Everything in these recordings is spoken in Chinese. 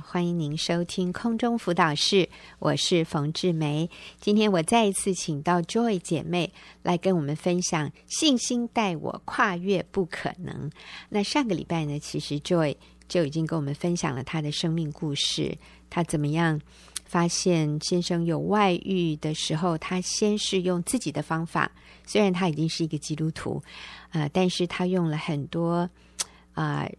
欢迎您收听空中辅导室，我是冯志梅。今天我再一次请到 Joy 姐妹来跟我们分享“信心带我跨越不可能”。那上个礼拜呢，其实 Joy 就已经跟我们分享了她的生命故事，她怎么样发现先生有外遇的时候，她先是用自己的方法，虽然她已经是一个基督徒，呃，但是她用了很多啊。呃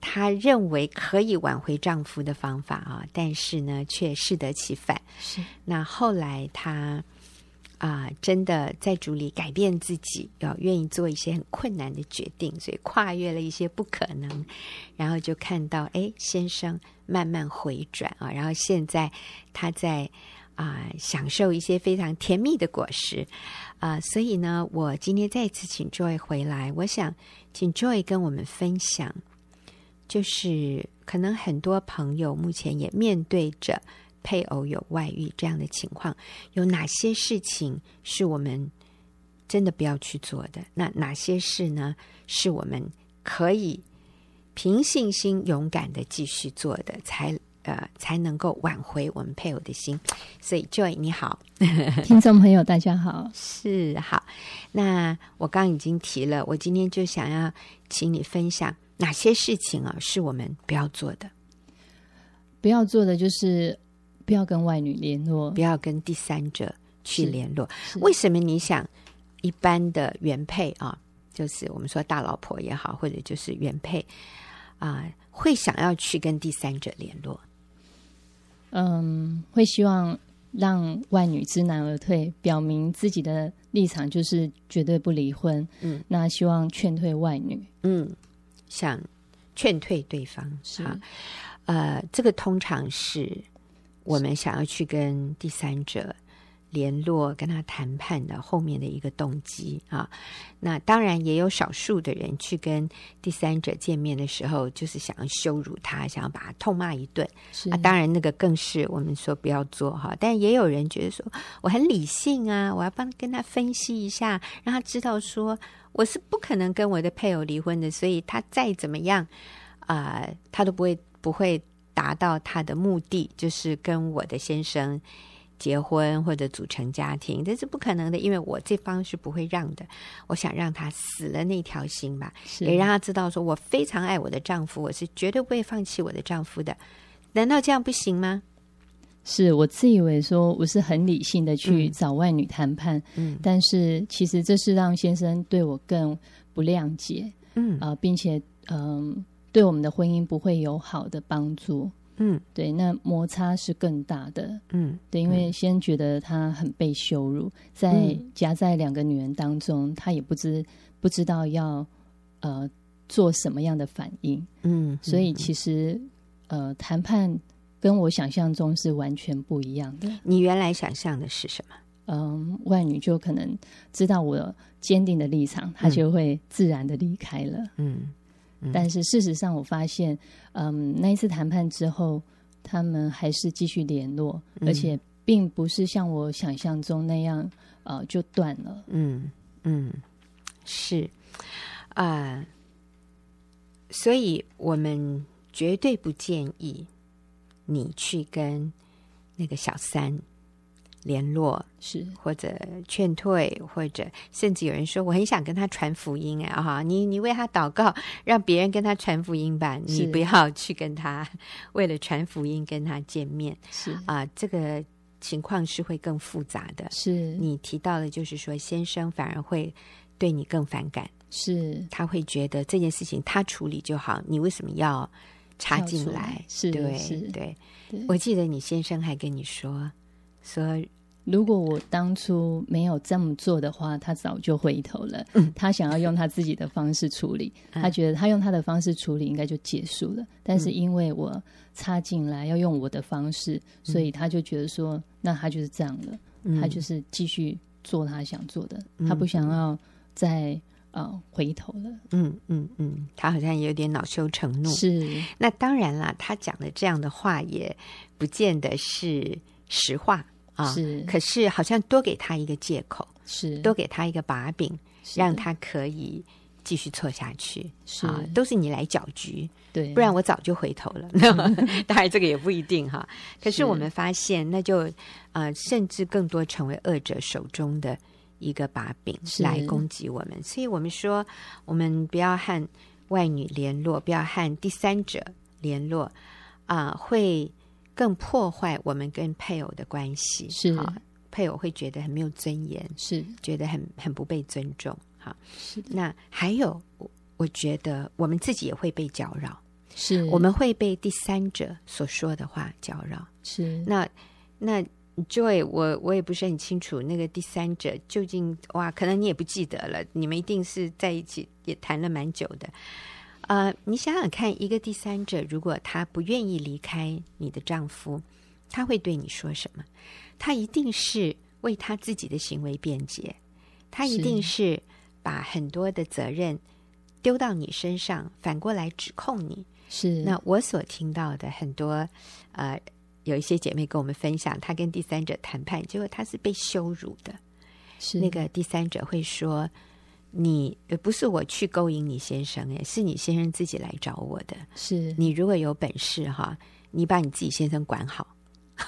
她认为可以挽回丈夫的方法啊，但是呢，却适得其反。是。那后来她啊、呃，真的在主里改变自己，要愿意做一些很困难的决定，所以跨越了一些不可能，然后就看到哎，先生慢慢回转啊，然后现在她在啊、呃、享受一些非常甜蜜的果实啊、呃，所以呢，我今天再次请 Joy 回来，我想请 Joy 跟我们分享。就是可能很多朋友目前也面对着配偶有外遇这样的情况，有哪些事情是我们真的不要去做的？那哪些事呢？是我们可以凭信心勇敢的继续做的，才呃才能够挽回我们配偶的心。所以，Joy 你好，听众朋友大家好，是好。那我刚已经提了，我今天就想要请你分享。哪些事情啊，是我们不要做的？不要做的就是不要跟外女联络，不要跟第三者去联络。为什么你想一般的原配啊，就是我们说大老婆也好，或者就是原配啊，会想要去跟第三者联络？嗯，会希望让外女知难而退，表明自己的立场就是绝对不离婚。嗯，那希望劝退外女。嗯。想劝退对方是啊，呃，这个通常是我们想要去跟第三者联络、跟他谈判的后面的一个动机啊。那当然也有少数的人去跟第三者见面的时候，就是想要羞辱他，想要把他痛骂一顿啊。当然那个更是我们说不要做哈。但也有人觉得说我很理性啊，我要帮跟他分析一下，让他知道说。我是不可能跟我的配偶离婚的，所以他再怎么样啊、呃，他都不会不会达到他的目的，就是跟我的先生结婚或者组成家庭，这是不可能的，因为我这方是不会让的。我想让他死了那条心吧，也让他知道说我非常爱我的丈夫，我是绝对不会放弃我的丈夫的。难道这样不行吗？是我自以为说我是很理性的去找外女谈判，嗯，但是其实这是让先生对我更不谅解，嗯。啊、呃，并且嗯、呃、对我们的婚姻不会有好的帮助，嗯，对，那摩擦是更大的，嗯，对，因为先觉得他很被羞辱，在夹在两个女人当中，他也不知不知道要呃做什么样的反应，嗯，所以其实呃谈判。跟我想象中是完全不一样的。你原来想象的是什么？嗯，外女就可能知道我坚定的立场，她就会自然的离开了。嗯，嗯，但是事实上，我发现，嗯，那一次谈判之后，他们还是继续联络，而且并不是像我想象中那样，呃，就断了。嗯嗯，是啊，呃，所以我们绝对不建议。你去跟那个小三联络，是或者劝退，或者甚至有人说我很想跟他传福音啊！哈，你你为他祷告，让别人跟他传福音吧，你不要去跟他为了传福音跟他见面。是啊，这个情况是会更复杂的。是你提到的，就是说先生反而会对你更反感，是他会觉得这件事情他处理就好，你为什么要？插进来，是对是对，我记得你先生还跟你说，说如果我当初没有这么做的话，他早就回头了。嗯，他想要用他自己的方式处理，嗯，他觉得他用他的方式处理应该就结束了。但是因为我插进来要用我的方式，嗯，所以他就觉得说，那他就是这样了，嗯，他就是继续做他想做的，嗯，他不想要再。哦，回头了，嗯嗯嗯，他好像也有点恼羞成怒。是，那当然啦，他讲的这样的话也不见得是实话啊。是，可是好像多给他一个借口，是多给他一个把柄，让他可以继续错下去，是啊，都是你来搅局，对，不然我早就回头了。当然这个也不一定哈。可是我们发现，那就呃，甚至更多成为恶者手中的一个把柄来攻击我们。所以我们说，我们不要和外女联络，不要和第三者联络啊，会更破坏我们跟配偶的关系。是啊，配偶会觉得很没有尊严，是觉得很很不被尊重。哈，是那还有，我我觉得我们自己也会被搅扰，是我们会被第三者所说的话搅扰。是那那 Joy，我我也不是很清楚那个第三者究竟哇，可能你也不记得了，你们一定是在一起也谈了蛮久的。呃，你想想看，一个第三者如果他不愿意离开你的丈夫，他会对你说什么？他一定是为他自己的行为辩解，他一定是。把很多的责任丢到你身上，反过来指控你。是那我所听到的很多，呃，有一些姐妹跟我们分享，她跟第三者谈判，结果她是被羞辱的。是那个第三者会说：“你不是我去勾引你先生，哎，是你先生自己来找我的。是你如果有本事哈，你把你自己先生管好。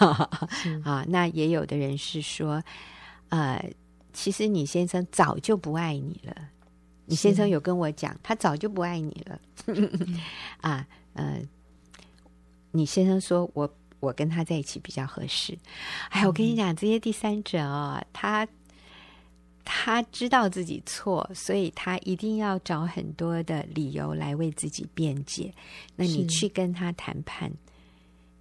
啊，那也有的人是说，呃。”其实你先生早就不爱你了，你先生有跟我讲，他早就不爱你了。啊，呃，你先生说我我跟他在一起比较合适。哎，我跟你讲，这些第三者哦，他他知道自己错，所以他一定要找很多的理由来为自己辩解。那你去跟他谈判，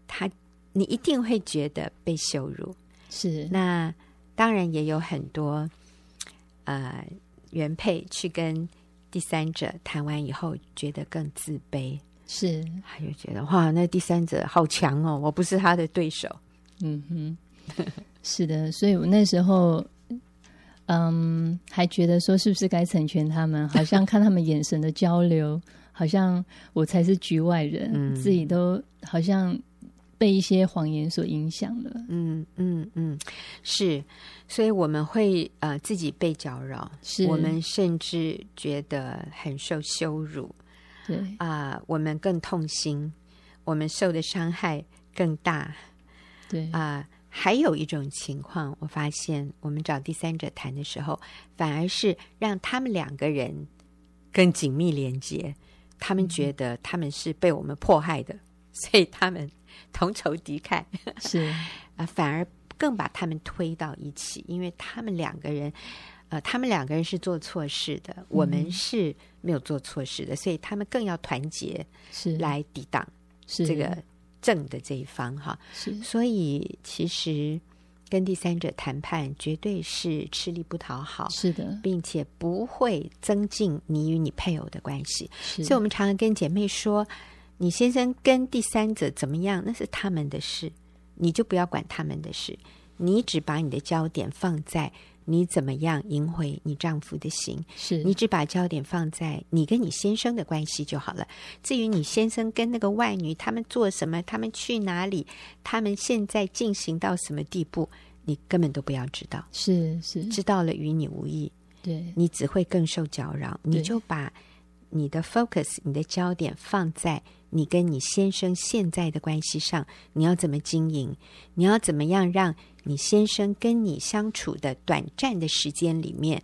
他你一定会觉得被羞辱。是那。当然也有很多，呃，原配去跟第三者谈完以后，觉得更自卑，是，他就觉得哇，那第三者好强哦，我不是他的对手。嗯哼，是的，所以我那时候，嗯，还觉得说是不是该成全他们？好像看他们眼神的交流，好像我才是局外人，嗯、自己都好像。被一些谎言所影响了，嗯嗯嗯，是，所以我们会呃自己被搅扰，是我们甚至觉得很受羞辱，对。啊、呃，我们更痛心，我们受的伤害更大，对。啊、呃，还有一种情况，我发现我们找第三者谈的时候，反而是让他们两个人更紧密连接，他们觉得他们是被我们迫害的，嗯、所以他们。同仇敌忾。是。啊，反而更把他们推到一起，因为他们两个人，呃，他们两个人是做错事的，嗯、我们是没有做错事的，所以他们更要团结，是来抵挡这个正的这一方哈。是，所以其实跟第三者谈判绝对是吃力不讨好，是的，并且不会增进你与你配偶的关系。所以我们常常跟姐妹说。你先生跟第三者怎么样？那是他们的事，你就不要管他们的事。你只把你的焦点放在你怎么样赢回你丈夫的心，是你只把焦点放在你跟你先生的关系就好了。至于你先生跟那个外女他们做什么，他们去哪里，他们现在进行到什么地步，你根本都不要知道。是是，知道了与你无益，对，你只会更受搅扰。你就把你的 focus，你的焦点放在。你跟你先生现在的关系上，你要怎么经营？你要怎么样让你先生跟你相处的短暂的时间里面，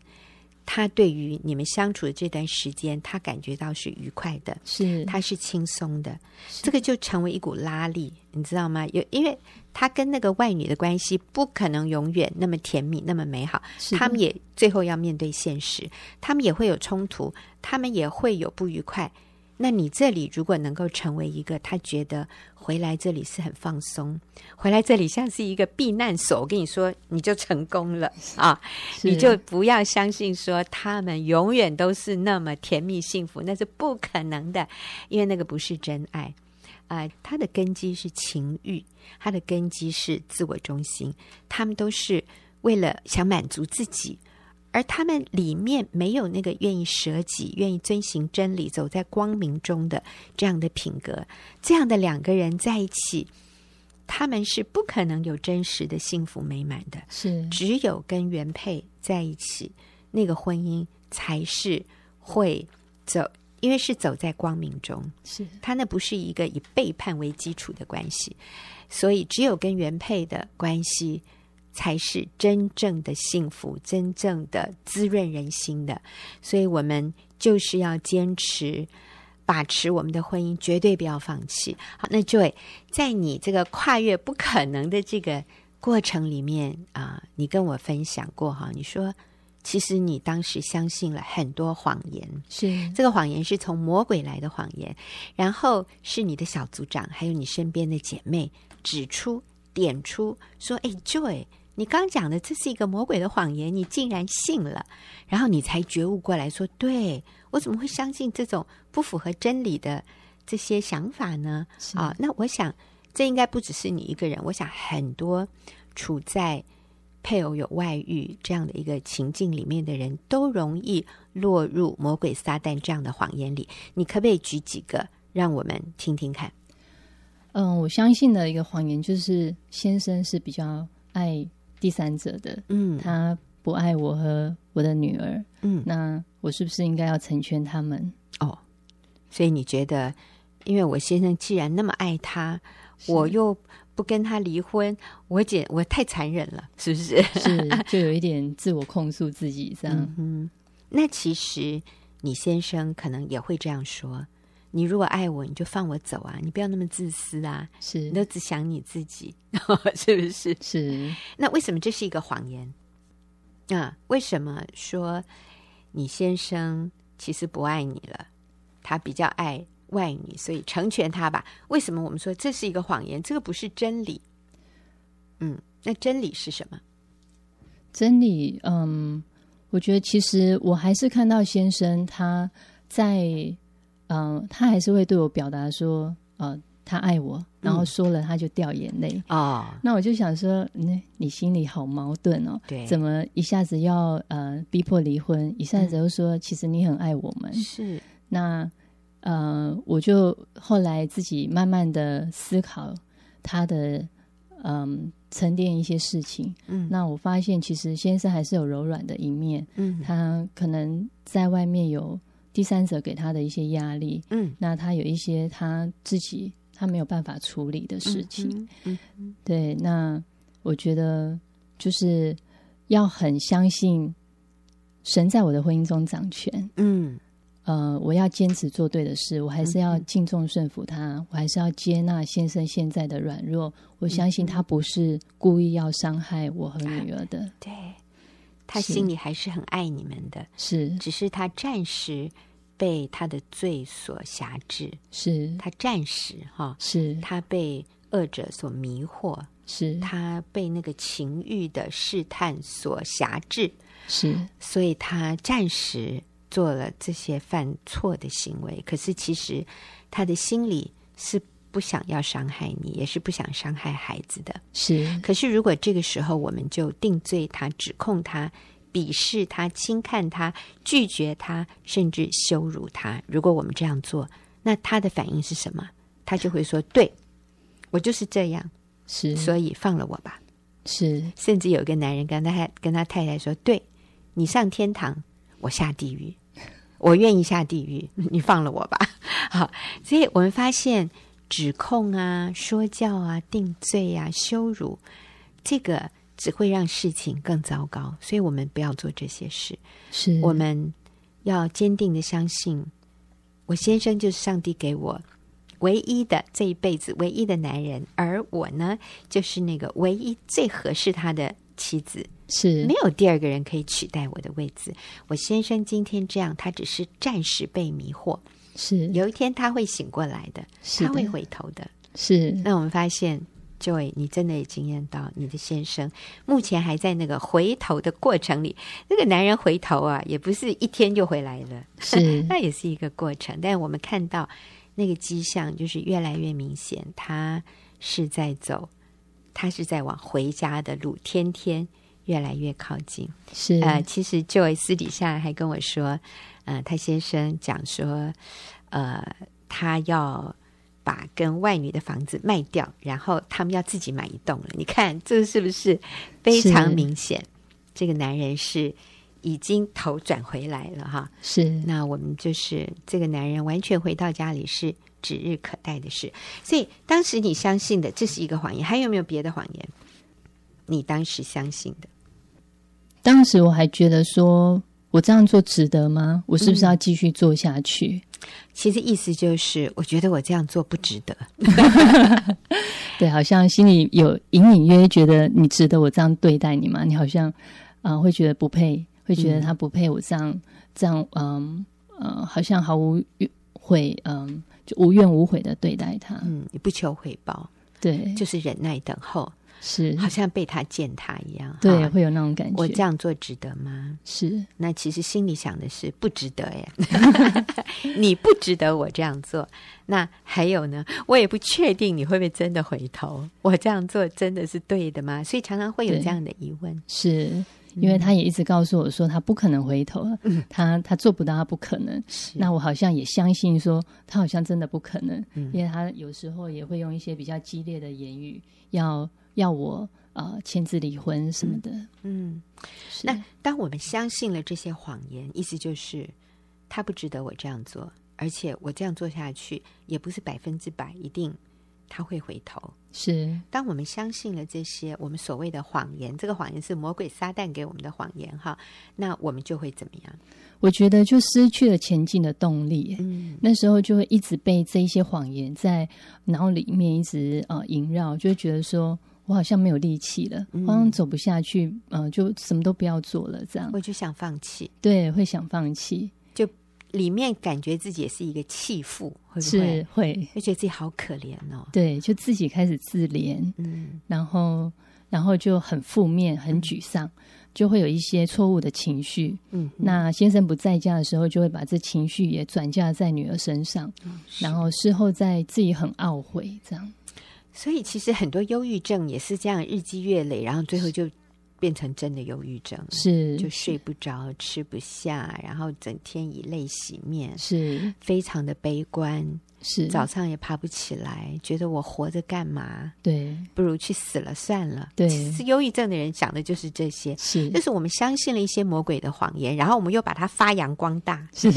他对于你们相处的这段时间，他感觉到是愉快的，是他是轻松的，这个就成为一股拉力，你知道吗？有，因为他跟那个外女的关系不可能永远那么甜蜜、那么美好，他们也最后要面对现实，他们也会有冲突，他们也会有不愉快。那你这里如果能够成为一个他觉得回来这里是很放松，回来这里像是一个避难所，我跟你说，你就成功了啊！你就不要相信说他们永远都是那么甜蜜幸福，那是不可能的，因为那个不是真爱啊，呃，他的根基是情欲，他的根基是自我中心，他们都是为了想满足自己。而他们里面没有那个愿意舍己、愿意遵行真理、走在光明中的这样的品格，这样的两个人在一起，他们是不可能有真实的幸福美满的。是，只有跟原配在一起，那个婚姻才是会走，因为是走在光明中，是。他那不是一个以背叛为基础的关系，所以只有跟原配的关系才是真正的幸福，真正的滋润人心的。所以我们就是要坚持把持我们的婚姻，绝对不要放弃。好，那 Joy，在你这个跨越不可能的这个过程里面啊，你跟我分享过哈，你说。其实你当时相信了很多谎言，是这个谎言是从魔鬼来的谎言，然后是你的小组长还有你身边的姐妹指出、点出，说：“哎，Joy，你刚讲的这是一个魔鬼的谎言，你竟然信了，然后你才觉悟过来说，对，我怎么会相信这种不符合真理的这些想法呢？”啊，那我想这应该不只是你一个人，我想很多处在。配偶有外遇这样的一个情境里面的人都容易落入魔鬼撒旦这样的谎言里。你可不可以举几个让我们听听看？嗯，我相信的一个谎言就是先生是比较爱第三者的，嗯，他不爱我和我的女儿，嗯，那我是不是应该要成全他们？哦，所以你觉得，因为我先生既然那么爱他，我又。不跟他离婚，我姐我太残忍了，是不是？是，就有一点自我控诉自己这样。嗯，那其实你先生可能也会这样说：你如果爱我，你就放我走啊，你不要那么自私啊，是，你都只想你自己，是不是？是。那为什么这是一个谎言？啊，为什么说你先生其实不爱你了？他比较爱。外女，所以成全他吧。为什么我们说这是一个谎言？这个不是真理。嗯，那真理是什么？真理，嗯，我觉得其实我还是看到先生他在，嗯，他还是会对我表达说，呃，他爱我，然后说了他就掉眼泪哦。那我就想说，那你心里好矛盾哦。对，怎么一下子要呃逼迫离婚，一下子又说其实你很爱我们？是那。呃，我就后来自己慢慢的思考他的，嗯，沉淀一些事情。嗯，那我发现其实先生还是有柔软的一面。嗯，他可能在外面有第三者给他的一些压力。嗯，那他有一些他自己他没有办法处理的事情。嗯，嗯，嗯，对，那我觉得就是要很相信神在我的婚姻中掌权。嗯。呃，我要坚持做对的事，我还是要敬重顺服他，嗯、我还是要接纳先生现在的软弱。我相信他不是故意要伤害我和女儿的，对，他心里还是很爱你们的，是，只是他暂时被他的罪所辖制，是。他暂时哈，是。他被恶者所迷惑，是。他被那个情欲的试探所辖制，是，所以他暂时。做了这些犯错的行为，可是其实他的心里是不想要伤害你，也是不想伤害孩子的。是，可是如果这个时候我们就定罪他、指控他、鄙视他、轻看他、拒绝他，甚至羞辱他，如果我们这样做，那他的反应是什么？他就会说：“对，我就是这样，是，所以放了我吧。”是，甚至有一个男人跟他跟他太太说：“对，你上天堂，我下地狱。”我愿意下地狱，你放了我吧。好，所以我们发现指控啊、说教啊、定罪啊、羞辱，这个只会让事情更糟糕。所以我们不要做这些事。是，我们要坚定的相信，我先生就是上帝给我唯一的这一辈子唯一的男人，而我呢，就是那个唯一最合适他的妻子。是，没有第二个人可以取代我的位置。我先生今天这样，他只是暂时被迷惑，是有一天他会醒过来的，的，他会回头的。是，那我们发现，Joy，你真的也惊艳到你的先生目前还在那个回头的过程里。那个男人回头啊，也不是一天就回来了，是 那也是一个过程。但我们看到那个迹象，就是越来越明显，他是在走，他是在往回家的路，天天。越来越靠近，是呃，其实 Joy 私底下还跟我说，呃，他先生讲说，呃，他要把跟外女的房子卖掉，然后他们要自己买一栋了。你看这个是不是非常明显？这个男人是已经头转回来了哈。是，那我们就是这个男人完全回到家里是指日可待的事。所以当时你相信的这是一个谎言，还有没有别的谎言？你当时相信的？当时我还觉得说，我这样做值得吗？我是不是要继续做下去？嗯，其实意思就是，我觉得我这样做不值得。对，好像心里有隐隐约约觉得你值得我这样对待你吗？你好像啊、呃，会觉得不配，会觉得他不配我这样、嗯、这样，嗯呃，好像毫无悔，嗯，就无怨无悔的对待他。嗯，你不求回报，对，就是忍耐等候。是，好像被他践踏一样，对，啊、会有那种感觉。我这样做值得吗？是，那其实心里想的是不值得耶。你不值得我这样做。那还有呢？我也不确定你会不会真的回头。我这样做真的是对的吗？所以常常会有这样的疑问。是因为他也一直告诉我说他不可能回头，嗯、他他做不到，他不可能。那我好像也相信说他好像真的不可能，嗯、因为他有时候也会用一些比较激烈的言语要。要我呃签字离婚什么的，嗯，是那当我们相信了这些谎言，意思就是他不值得我这样做，而且我这样做下去也不是百分之百一定他会回头。是当我们相信了这些我们所谓的谎言，这个谎言是魔鬼撒旦给我们的谎言哈，那我们就会怎么样？我觉得就失去了前进的动力。嗯，那时候就会一直被这一些谎言在脑里面一直呃萦绕，就会觉得说。我好像没有力气了，好像走不下去，嗯、呃，就什么都不要做了，这样我就想放弃。对，会想放弃，就里面感觉自己也是一个弃妇，会不会？是会，就觉得自己好可怜哦。对，就自己开始自怜，嗯，然后然后就很负面、很沮丧，嗯、就会有一些错误的情绪。嗯，那先生不在家的时候，就会把这情绪也转嫁在女儿身上，嗯、然后事后在自己很懊悔，这样。所以其实很多忧郁症也是这样日积月累，然后最后就变成真的忧郁症，是就睡不着、吃不下，然后整天以泪洗面，是非常的悲观。是。早上也爬不起来，觉得我活着干嘛？对，不如去死了算了。对，其实忧郁症的人想的就是这些，是，就是我们相信了一些魔鬼的谎言，然后我们又把它发扬光大，是，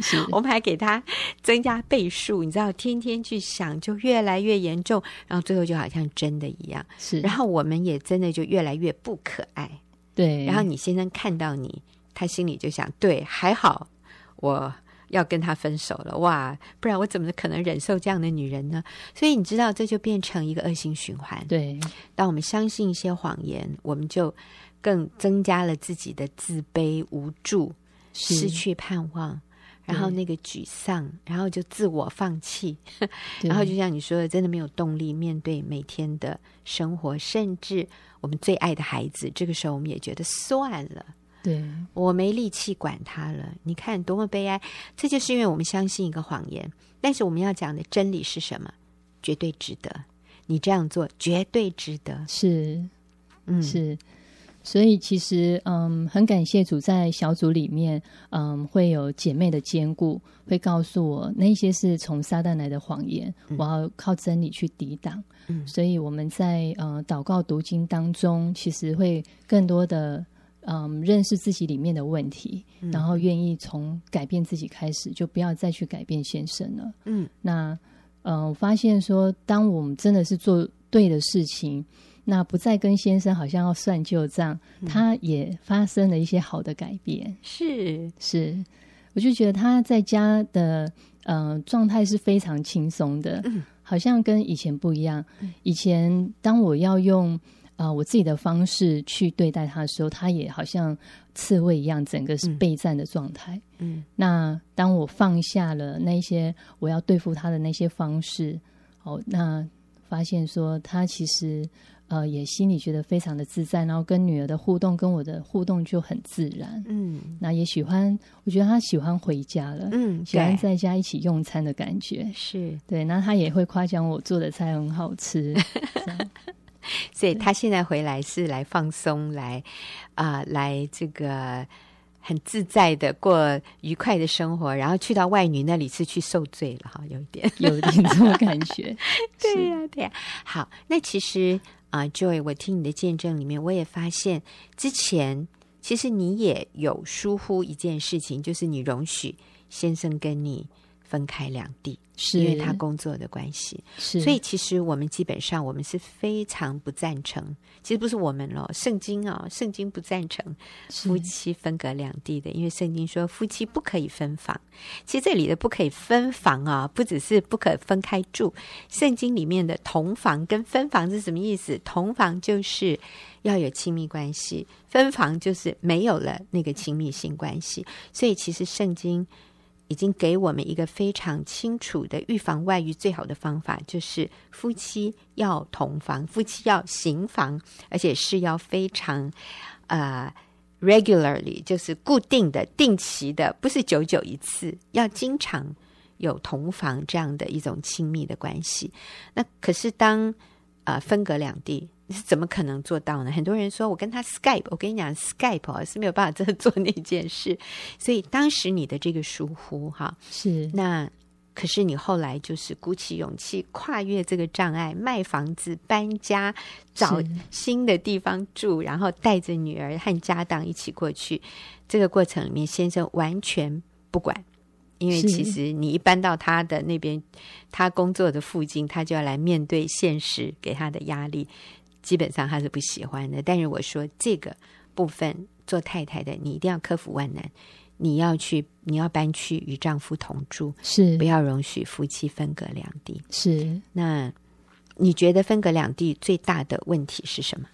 是。我们还给他增加倍数，你知道，天天去想，就越来越严重，然后最后就好像真的一样，是，然后我们也真的就越来越不可爱，对，然后你先生看到你，他心里就想，对，还好我。要跟他分手了哇！不然我怎么可能忍受这样的女人呢？所以你知道，这就变成一个恶性循环。对，当我们相信一些谎言，我们就更增加了自己的自卑、无助、失去盼望，然后那个沮丧，然后就自我放弃，然后就像你说的，真的没有动力面对每天的生活，甚至我们最爱的孩子，这个时候我们也觉得算了。对，我没力气管他了，你看多么悲哀！这就是因为我们相信一个谎言。但是我们要讲的真理是什么？绝对值得，你这样做绝对值得。是，嗯，是。所以其实，嗯，很感谢主在小组里面，嗯，会有姐妹的坚固，会告诉我那些是从撒旦来的谎言，嗯、我要靠真理去抵挡。嗯，所以我们在呃祷告读经当中，其实会更多的。嗯，认识自己里面的问题，嗯、然后愿意从改变自己开始，就不要再去改变先生了。嗯，那嗯，我发现说，当我们真的是做对的事情，那不再跟先生好像要算旧账，嗯、他也发生了一些好的改变。是是，我就觉得他在家的嗯状态是非常轻松的，嗯、好像跟以前不一样。嗯、以前当我要用。啊、呃，我自己的方式去对待他的时候，他也好像刺猬一样，整个是备战的状态。嗯，那当我放下了那些我要对付他的那些方式，哦，那发现说他其实呃也心里觉得非常的自在，然后跟女儿的互动，跟我的互动就很自然。嗯，那也喜欢，我觉得他喜欢回家了，嗯，喜欢在家一起用餐的感觉。是对，那他也会夸奖我做的菜很好吃。所以他现在回来是来放松，来啊、呃，来这个很自在的过愉快的生活，然后去到外女那里是去受罪了哈，有一点，有一点这种感觉。对呀、啊，对呀、啊。好，那其实啊、呃，Joy，我听你的见证里面，我也发现之前其实你也有疏忽一件事情，就是你容许先生跟你分开两地。是因为他工作的关系，是所以其实我们基本上我们是非常不赞成，其实不是我们咯，圣经啊、哦，圣经不赞成夫妻分隔两地的，因为圣经说夫妻不可以分房。其实这里的不可以分房啊，不只是不可分开住，圣经里面的同房跟分房是什么意思？同房就是要有亲密关系，分房就是没有了那个亲密性关系。所以其实圣经。已经给我们一个非常清楚的预防外遇最好的方法，就是夫妻要同房，夫妻要行房，而且是要非常呃 regularly，就是固定的、定期的，不是久久一次，要经常有同房这样的一种亲密的关系。那可是当呃分隔两地。是 怎么可能做到呢？很多人说我跟他 Skype，我跟你讲 Skype 哦，是没有办法真的 做那件事。所以当时你的这个疏忽哈，是那可是你后来就是鼓起勇气跨越这个障碍，卖房子、搬家、找新的地方住，然后带着女儿和家当一起过去。这个过程里面，先生完全不管，因为其实你一搬到他的那边，他工作的附近，他就要来面对现实给他的压力。基本上他是不喜欢的，但是我说这个部分做太太的，你一定要克服万难，你要去，你要搬去与丈夫同住，是不要容许夫妻分隔两地。是，那你觉得分隔两地最大的问题是什么？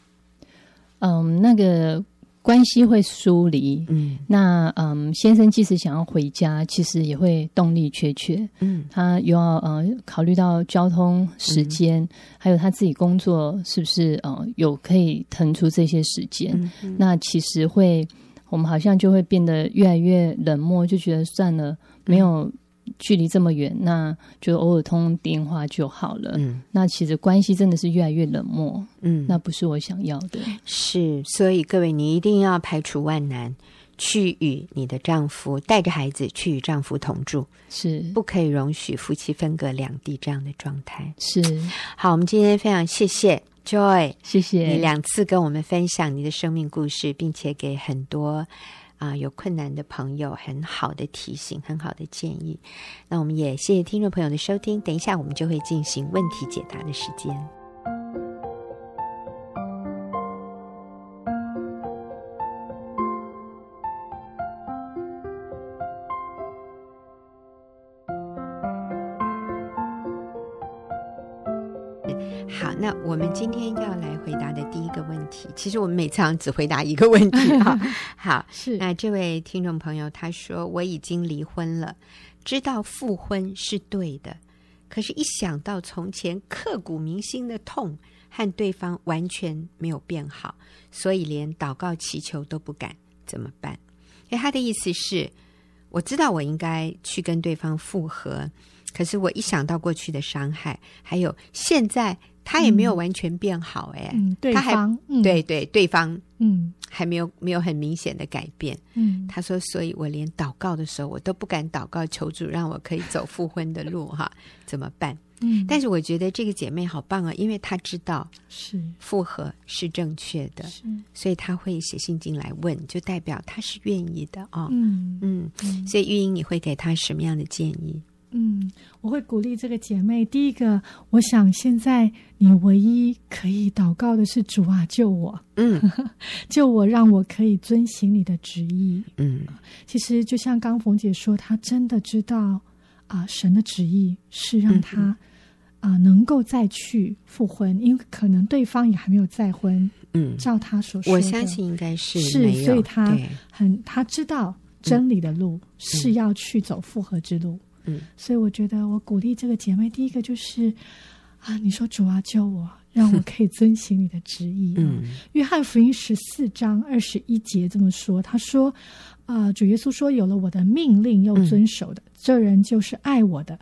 嗯，那个。关系会疏离，嗯，那嗯，先生即使想要回家，其实也会动力缺缺，嗯，他又要呃考虑到交通时间，嗯、还有他自己工作是不是呃有可以腾出这些时间，那其实会我们好像就会变得越来越冷漠，就觉得算了，没有。距离这么远，那就偶尔通电话就好了。嗯，那其实关系真的是越来越冷漠。嗯，那不是我想要的。是，所以各位，你一定要排除万难，去与你的丈夫带着孩子去与丈夫同住。是，不可以容许夫妻分隔两地这样的状态。是，好，我们今天非常谢谢 Joy，谢谢你两次跟我们分享你的生命故事，并且给很多。啊，有困难的朋友，很好的提醒，很好的建议。那我们也谢谢听众朋友的收听。等一下，我们就会进行问题解答的时间。那我们今天要来回答的第一个问题，其实我们每次只回答一个问题哈。好，是那这位听众朋友他说，我已经离婚了，知道复婚是对的，可是，一想到从前刻骨铭心的痛和对方完全没有变好，所以连祷告祈求都不敢，怎么办？哎，他的意思是，我知道我应该去跟对方复合，可是我一想到过去的伤害，还有现在。他也没有完全变好，哎、嗯，对方他还、嗯、对对对方，嗯，还没有没有很明显的改变，嗯，他说，所以我连祷告的时候，我都不敢祷告求主让我可以走复婚的路，哈，怎么办？嗯，但是我觉得这个姐妹好棒啊，因为她知道是。复合是正确的，是，所以她会写信进来问，就代表她是愿意的哦，嗯。嗯，嗯，所以玉英，你会给她什么样的建议？嗯，我会鼓励这个姐妹。第一个，我想现在你唯一可以祷告的是主啊，救我，嗯，救我，让我可以遵行你的旨意。嗯，其实就像刚冯姐说，她真的知道啊、呃，神的旨意是让她啊、嗯呃、能够再去复婚，因为可能对方也还没有再婚。嗯，照她所说，我相信应该是是，所以她很她知道真理的路是要去走复合之路。嗯，所以我觉得我鼓励这个姐妹，第一个就是啊，你说主啊救我，让我可以遵行你的旨意。嗯，约翰福音十四章二十一节这么说，他说啊，主耶稣说，有了我的命令又遵守的，嗯，这人就是爱我的，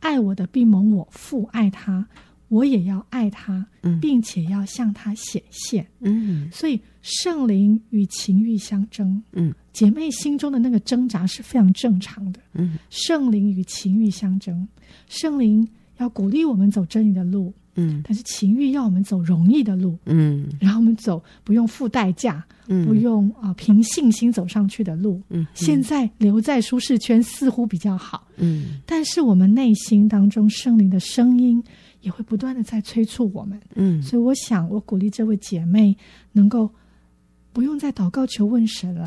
爱我的必蒙我父爱他。我也要爱他，并且要向他显现。嗯，所以圣灵与情欲相争。嗯，姐妹心中的那个挣扎是非常正常的。嗯，圣灵与情欲相争，圣灵要鼓励我们走真理的路，嗯，但是情欲要我们走容易的路，嗯，然后我们走不用付代价，嗯，不用啊凭信心走上去的路，嗯，现在留在舒适圈似乎比较好，嗯，但是我们内心当中圣灵的声音也会不断的在催促我们，嗯，所以我想我鼓励这位姐妹能够。不用再祷告求问神了，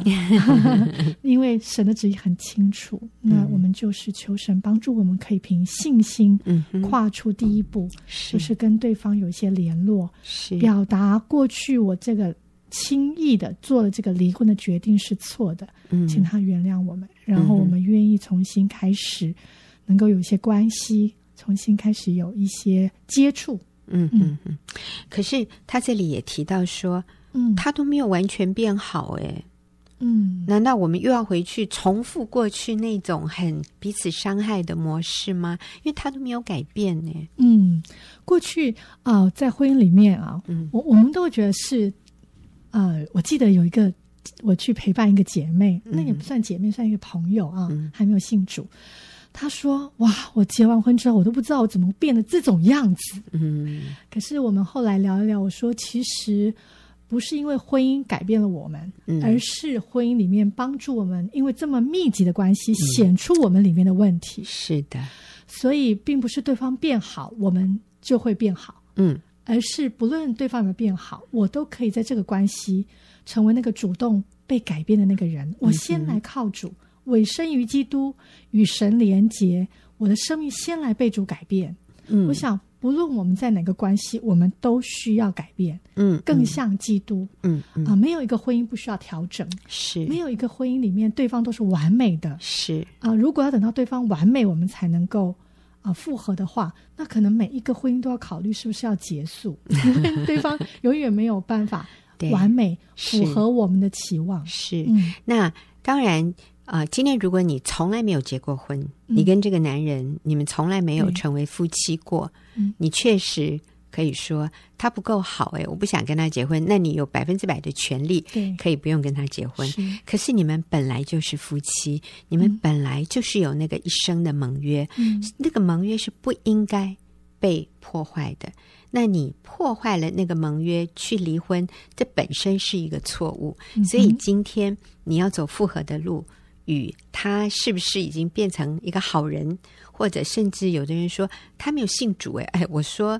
因为神的旨意很清楚。那我们就是求神帮助我们，可以凭信心跨出第一步，就是跟对方有一些联络，表达过去我这个轻易的做了这个离婚的决定是错的，请他原谅我们，然后我们愿意重新开始，能够有一些关系，重新开始有一些接触。嗯嗯嗯。可是他这里也提到说。嗯，他都没有完全变好，哎，嗯，难道我们又要回去重复过去那种很彼此伤害的模式吗？因为他都没有改变呢。嗯，过去啊、呃，在婚姻里面啊，嗯，我我们都会觉得是，呃，我记得有一个我去陪伴一个姐妹，那也不算姐妹，算一个朋友啊，嗯、还没有信主。她说：“哇，我结完婚之后，我都不知道我怎么变得这种样子。”嗯，可是我们后来聊一聊，我说其实。不是因为婚姻改变了我们，嗯、而是婚姻里面帮助我们，因为这么密集的关系，显出我们里面的问题。嗯、是的，所以并不是对方变好，我们就会变好。嗯，而是不论对方有没有变好，我都可以在这个关系成为那个主动被改变的那个人。我先来靠主，委身于基督，与神连结，我的生命先来被主改变。嗯，我想。不论我们在哪个关系，我们都需要改变，嗯，更像基督，嗯嗯。啊，没有一个婚姻不需要调整，是。没有一个婚姻里面对方都是完美的，是。啊，如果要等到对方完美，我们才能够啊复合的话，那可能每一个婚姻都要考虑是不是要结束，因为对方永远没有办法完美符合我们的期望，是，嗯，那当然。啊、呃，今天如果你从来没有结过婚，嗯、你跟这个男人你们从来没有成为夫妻过，嗯、你确实可以说他不够好，哎，我不想跟他结婚。那你有百分之百的权利，可以不用跟他结婚。是可是你们本来就是夫妻，你们本来就是有那个一生的盟约，嗯、那个盟约是不应该被破坏的。那你破坏了那个盟约去离婚，这本身是一个错误。嗯、所以今天你要走复合的路。与他是不是已经变成一个好人，或者甚至有的人说他没有信主，哎哎，我说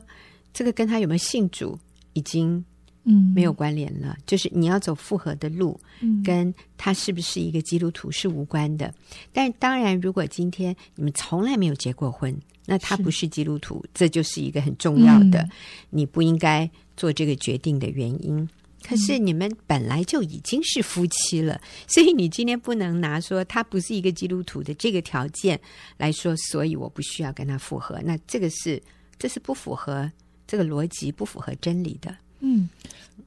这个跟他有没有信主已经嗯没有关联了，嗯、就是你要走复合的路，嗯，跟他是不是一个基督徒是无关的。但当然，如果今天你们从来没有结过婚，那他不是基督徒，这就是一个很重要的，嗯、你不应该做这个决定的原因。可是你们本来就已经是夫妻了，所以你今天不能拿说他不是一个基督徒的这个条件来说，所以我不需要跟他复合。那这个是这是不符合这个逻辑，不符合真理的。嗯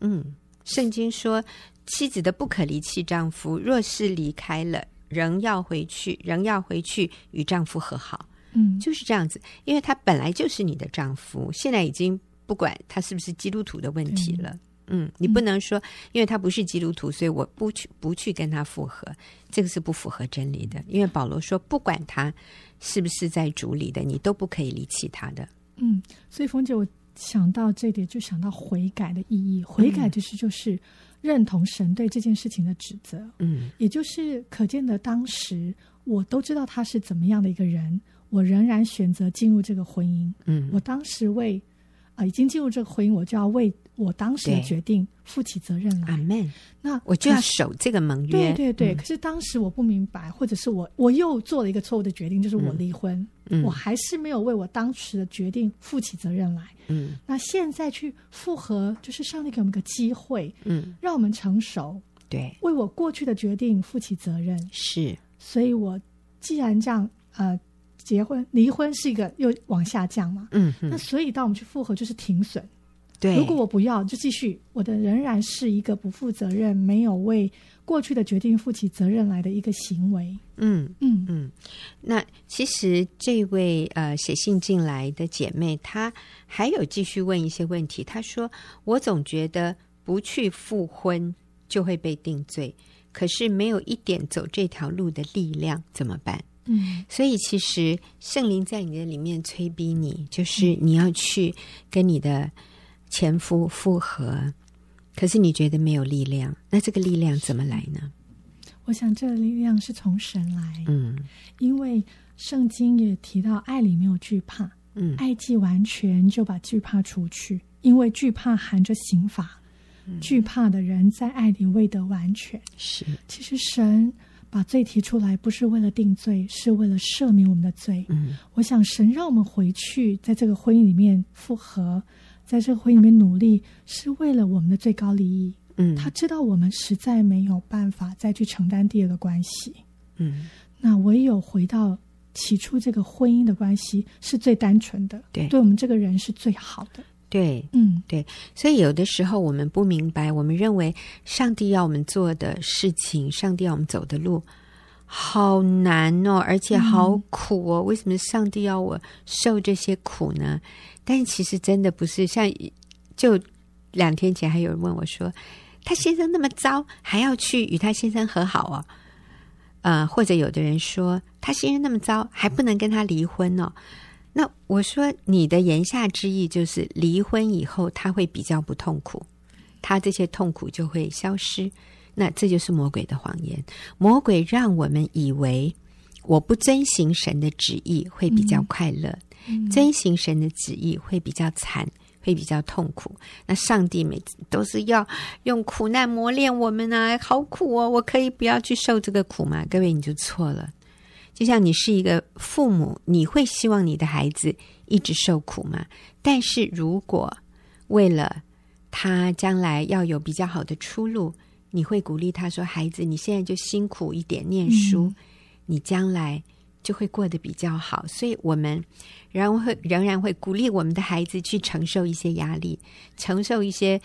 嗯，圣经说，妻子的不可离弃丈夫，若是离开了，仍要回去，仍要回去与丈夫和好。嗯，就是这样子，因为他本来就是你的丈夫，现在已经不管他是不是基督徒的问题了。嗯，你不能说，因为他不是基督徒，所以我不去不去跟他复合，这个是不符合真理的。因为保罗说，不管他是不是在主里的，你都不可以离弃他的。嗯，所以冯姐，我想到这点，就想到悔改的意义。悔改就是就是认同神对这件事情的指责。嗯，也就是可见的，当时我都知道他是怎么样的一个人，我仍然选择进入这个婚姻。嗯，我当时为啊、呃，已经进入这个婚姻，我就要为。我当时的决定负起责任来，阿门。那我就要守这个盟约。对对对，嗯、可是当时我不明白，或者是我我又做了一个错误的决定，就是我离婚。嗯、我还是没有为我当时的决定负起责任来。嗯，那现在去复合，就是上帝给我们个机会，嗯，让我们成熟，对，为我过去的决定负起责任。是，所以我既然这样，呃，结婚离婚是一个又往下降嘛，嗯哼，那所以当我们去复合，就是停损。对，如果我不要，就继续，我的仍然是一个不负责任、没有为过去的决定负起责任来的一个行为。嗯嗯嗯。那其实这位呃写信进来的姐妹，她还有继续问一些问题。她说：“我总觉得不去复婚就会被定罪，可是没有一点走这条路的力量，怎么办？”嗯，所以其实圣灵在你的里面催逼你，就是你要去跟你的前夫复合，可是你觉得没有力量，那这个力量怎么来呢？我想这个力量是从神来，嗯，因为圣经也提到爱里没有惧怕，嗯，爱既完全就把惧怕除去，因为惧怕含着刑罚，嗯，惧怕的人在爱里未得完全。是，其实神。把罪提出来，不是为了定罪，是为了赦免我们的罪。嗯，我想神让我们回去，在这个婚姻里面复合，在这个婚姻里面努力，是为了我们的最高利益。嗯，他知道我们实在没有办法再去承担第二个关系。嗯，那唯有回到起初这个婚姻的关系是最单纯的，对，对我们这个人是最好的。对，嗯，对，所以有的时候我们不明白，我们认为上帝要我们做的事情，上帝要我们走的路，好难哦，而且好苦哦。嗯，为什么上帝要我受这些苦呢？但其实真的不是，像就两天前还有人问我说，他先生那么糟，还要去与他先生和好哦？呃，或者有的人说，他先生那么糟，还不能跟他离婚哦？那我说，你的言下之意就是离婚以后他会比较不痛苦，他这些痛苦就会消失。那这就是魔鬼的谎言。魔鬼让我们以为我不遵行神的旨意会比较快乐，嗯、遵行神的旨意会比较惨，会比较痛苦。那上帝每次都是要用苦难磨练我们啊，好苦哦！我可以不要去受这个苦吗？各位，你就错了。就像你是一个父母，你会希望你的孩子一直受苦吗？但是如果为了他将来要有比较好的出路，你会鼓励他说：“孩子，你现在就辛苦一点念书，嗯、你将来就会过得比较好。”所以，我们仍然会仍然会鼓励我们的孩子去承受一些压力，承受一些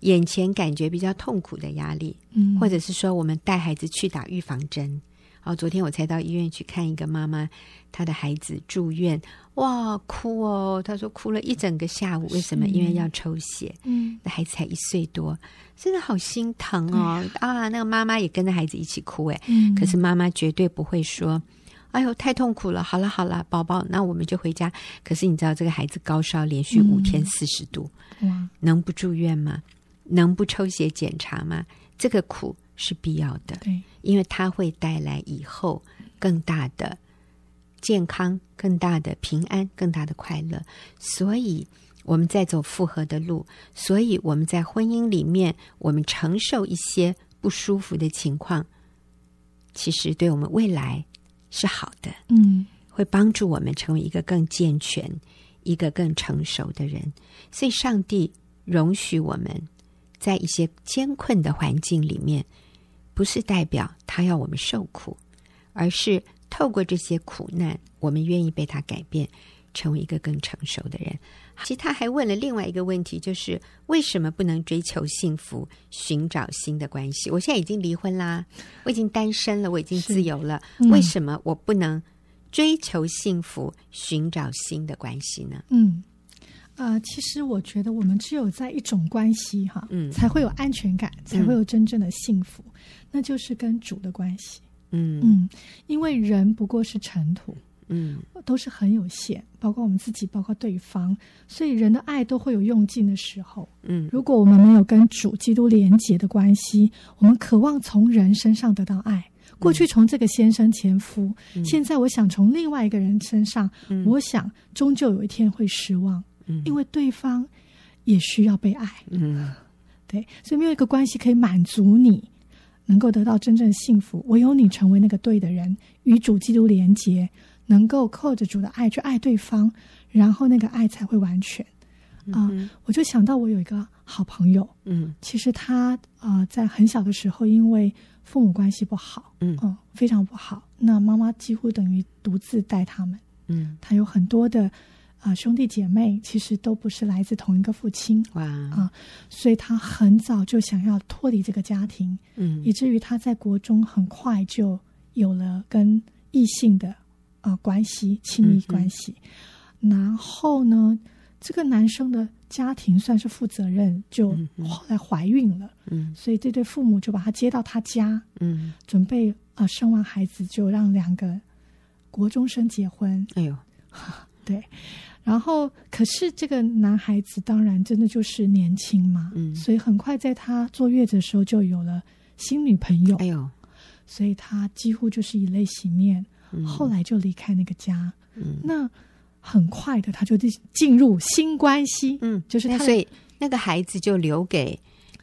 眼前感觉比较痛苦的压力，嗯，或者是说，我们带孩子去打预防针。哦，昨天我才到医院去看一个妈妈，她的孩子住院，哇，哭哦！她说哭了一整个下午，为什么？因为要抽血。嗯，那孩子才一岁多，真的好心疼哦！啊，那个妈妈也跟着孩子一起哭，哎、嗯，可是妈妈绝对不会说：“哎呦，太痛苦了！”好了好了，宝宝，那我们就回家。可是你知道，这个孩子高烧连续五天四十度，哇，能不住院吗？能不抽血检查吗？这个苦。是必要的，对，因为它会带来以后更大的健康、更大的平安、更大的快乐。所以我们在走复合的路，所以我们在婚姻里面，我们承受一些不舒服的情况，其实对我们未来是好的，嗯，会帮助我们成为一个更健全、一个更成熟的人。所以，上帝容许我们在一些艰困的环境里面。不是代表他要我们受苦，而是透过这些苦难，我们愿意被他改变，成为一个更成熟的人。其实他还问了另外一个问题，就是为什么不能追求幸福，寻找新的关系？我现在已经离婚啦，我已经单身了，我已经自由了，嗯、为什么我不能追求幸福，寻找新的关系呢？嗯。呃，其实我觉得我们只有在一种关系哈，嗯，才会有安全感，才会有真正的幸福，嗯、那就是跟主的关系。嗯嗯，因为人不过是尘土，嗯，都是很有限，包括我们自己，包括对方，所以人的爱都会有用尽的时候。嗯，如果我们没有跟主基督连结的关系，我们渴望从人身上得到爱，过去从这个先生前夫，嗯、现在我想从另外一个人身上，嗯、我想终究有一天会失望。嗯，因为对方也需要被爱，嗯，对，所以没有一个关系可以满足你，能够得到真正幸福。唯有你成为那个对的人，与主基督连结，能够靠着主的爱去爱对方，然后那个爱才会完全。啊、我就想到我有一个好朋友，嗯，其实他啊、呃，在很小的时候，因为父母关系不好，嗯、呃，非常不好，那妈妈几乎等于独自带他们，嗯，他有很多的。啊，兄弟姐妹其实都不是来自同一个父亲，哇啊，所以他很早就想要脱离这个家庭，嗯，以至于他在国中很快就有了跟异性的啊关系，亲密关系。嗯、然后呢，这个男生的家庭算是负责任，就后来怀孕了，嗯，所以这对父母就把他接到他家，嗯，准备啊生完孩子就让两个国中生结婚。哎呦，对。然后，可是这个男孩子当然真的就是年轻嘛，嗯，所以很快在他坐月子的时候就有了新女朋友。哎呦，所以他几乎就是以泪洗面，嗯，后来就离开那个家。嗯，那很快的他就进入新关系，嗯，就是他，所以那个孩子就留给。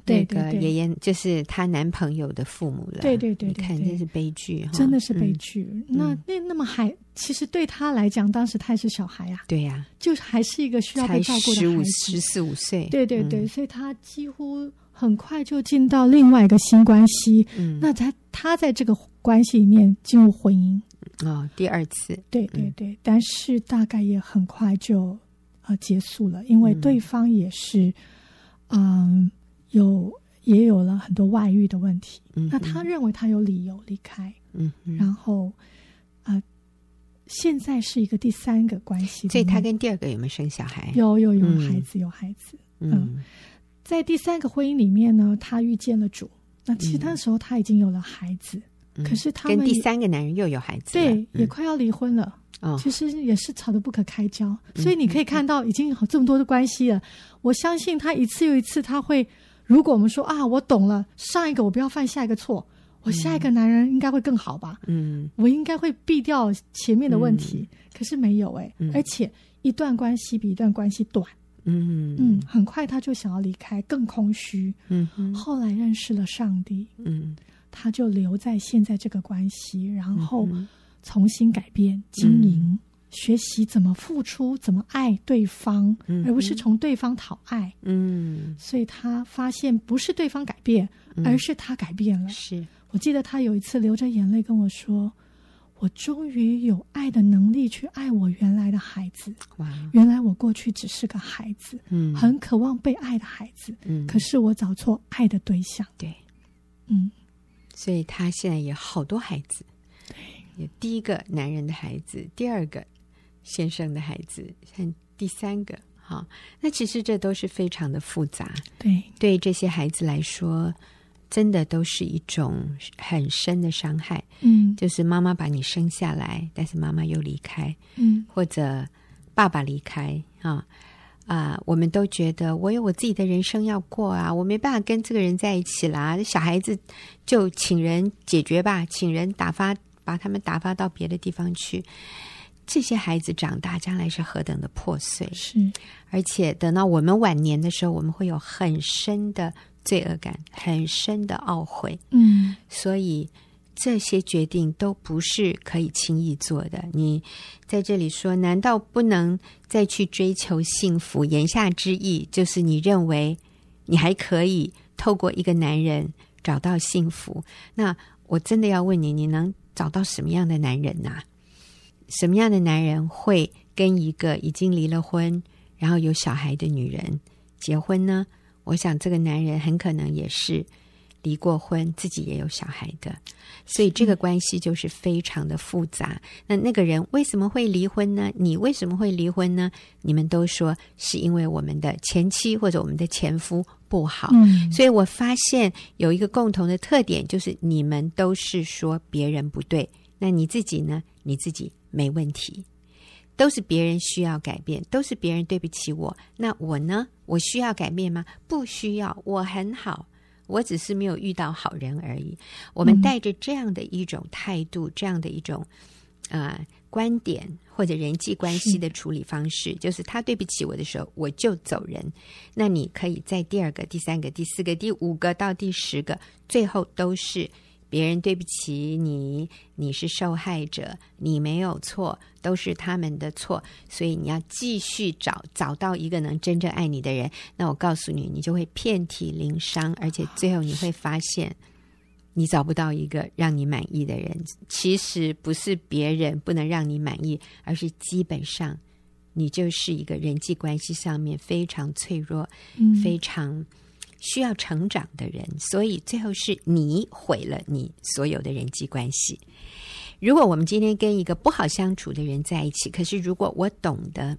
那个爷爷就是她男朋友的父母了。对对对，你看真是悲剧，真的是悲剧。那那那么还其实对她来讲，当时她也是小孩啊。对呀，就还是一个需要被照顾的十五、十四五岁。对对对，所以她几乎很快就进到另外一个新关系。嗯，那她她在这个关系里面进入婚姻啊，第二次。对对对，但是大概也很快就呃结束了，因为对方也是嗯。有也有了很多外遇的问题，嗯、那他认为他有理由离开，嗯，然后啊、呃，现在是一个第三个关系，所以他跟第二个有没有生小孩？有有有孩子，有孩子，嗯，嗯。在第三个婚姻里面呢，他遇见了主，那其实那时候他已经有了孩子，嗯、可是他们跟第三个男人又有孩子，对，嗯、也快要离婚了，哦，其实也是吵得不可开交，所以你可以看到已经有这么多的关系了，我相信他一次又一次他会。如果我们说啊，我懂了，上一个我不要犯下一个错，我下一个男人应该会更好吧？嗯，我应该会避掉前面的问题，嗯、可是没有哎、欸，嗯、而且一段关系比一段关系短，嗯。嗯，很快他就想要离开，更空虚，嗯哼，后来认识了上帝，嗯，他就留在现在这个关系，然后重新改变经营。嗯学习怎么付出，怎么爱对方，嗯、而不是从对方讨爱。嗯，所以他发现不是对方改变，嗯、而是他改变了。是我记得他有一次流着眼泪跟我说：“我终于有爱的能力去爱我原来的孩子。哇，原来我过去只是个孩子，嗯，很渴望被爱的孩子，嗯，可是我找错爱的对象。对，嗯，所以他现在有好多孩子。对，有第一个男人的孩子，第二个。”先生的孩子，像第三个，哈，那其实这都是非常的复杂。对，对这些孩子来说，真的都是一种很深的伤害。嗯，就是妈妈把你生下来，但是妈妈又离开，嗯，或者爸爸离开，啊啊，我们都觉得我有我自己的人生要过啊，我没办法跟这个人在一起啦。小孩子就请人解决吧，请人打发，把他们打发到别的地方去。这些孩子长大，将来是何等的破碎！是，而且等到我们晚年的时候，我们会有很深的罪恶感，很深的懊悔。嗯，所以这些决定都不是可以轻易做的。你在这里说，难道不能再去追求幸福？言下之意就是你认为你还可以透过一个男人找到幸福？那我真的要问你，你能找到什么样的男人呢、啊？什么样的男人会跟一个已经离了婚，然后有小孩的女人结婚呢？我想这个男人很可能也是离过婚，自己也有小孩的，所以这个关系就是非常的复杂。那那个人为什么会离婚呢？你为什么会离婚呢？你们都说是因为我们的前妻或者我们的前夫不好。嗯，所以我发现有一个共同的特点，就是你们都是说别人不对，那你自己呢？你自己。没问题，都是别人需要改变，都是别人对不起我。那我呢？我需要改变吗？不需要，我很好，我只是没有遇到好人而已。我们带着这样的一种态度，嗯、这样的一种呃观点或者人际关系的处理方式，是就是他对不起我的时候，我就走人。那你可以在第二个、第三个、第四个、第五个到第十个，最后都是。别人对不起你，你是受害者，你没有错，都是他们的错，所以你要继续找，找到一个能真正爱你的人。那我告诉你，你就会遍体鳞伤，而且最后你会发现，你找不到一个让你满意的人。其实不是别人不能让你满意，而是基本上你就是一个人际关系上面非常脆弱，嗯、非常。需要成长的人，所以最后是你毁了你所有的人际关系。如果我们今天跟一个不好相处的人在一起，可是如果我懂得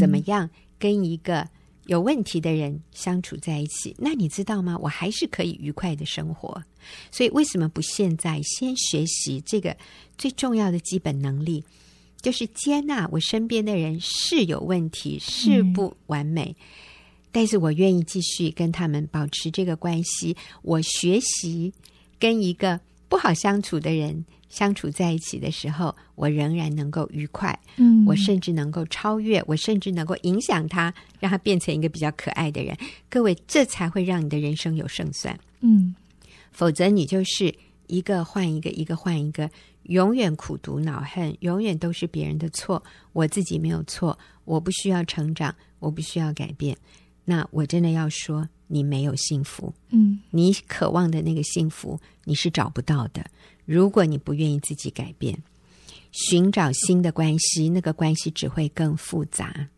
怎么样跟一个有问题的人相处在一起，那你知道吗？我还是可以愉快的生活。所以为什么不现在先学习这个最重要的基本能力，就是接纳我身边的人是有问题，是不完美，嗯、但是我愿意继续跟他们保持这个关系。我学习跟一个不好相处的人。相处在一起的时候，我仍然能够愉快，嗯，我甚至能够超越，我甚至能够影响他，让他变成一个比较可爱的人。各位，这才会让你的人生有胜算，嗯，否则你就是一个换一个，一个换一个，永远苦读恼恨，永远都是别人的错，我自己没有错，我不需要成长，我不需要改变。那我真的要说，你没有幸福，嗯，你渴望的那个幸福，你是找不到的。如果你不愿意自己改变，寻找新的关系，那个关系只会更复杂，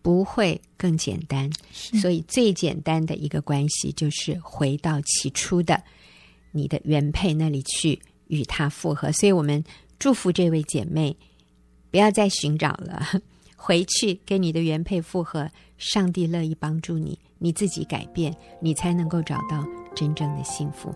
不会更简单。所以，最简单的一个关系就是回到起初的你的原配那里去与他复合。所以我们祝福这位姐妹，不要再寻找了，回去跟你的原配复合。上帝乐意帮助你，你自己改变，你才能够找到真正的幸福。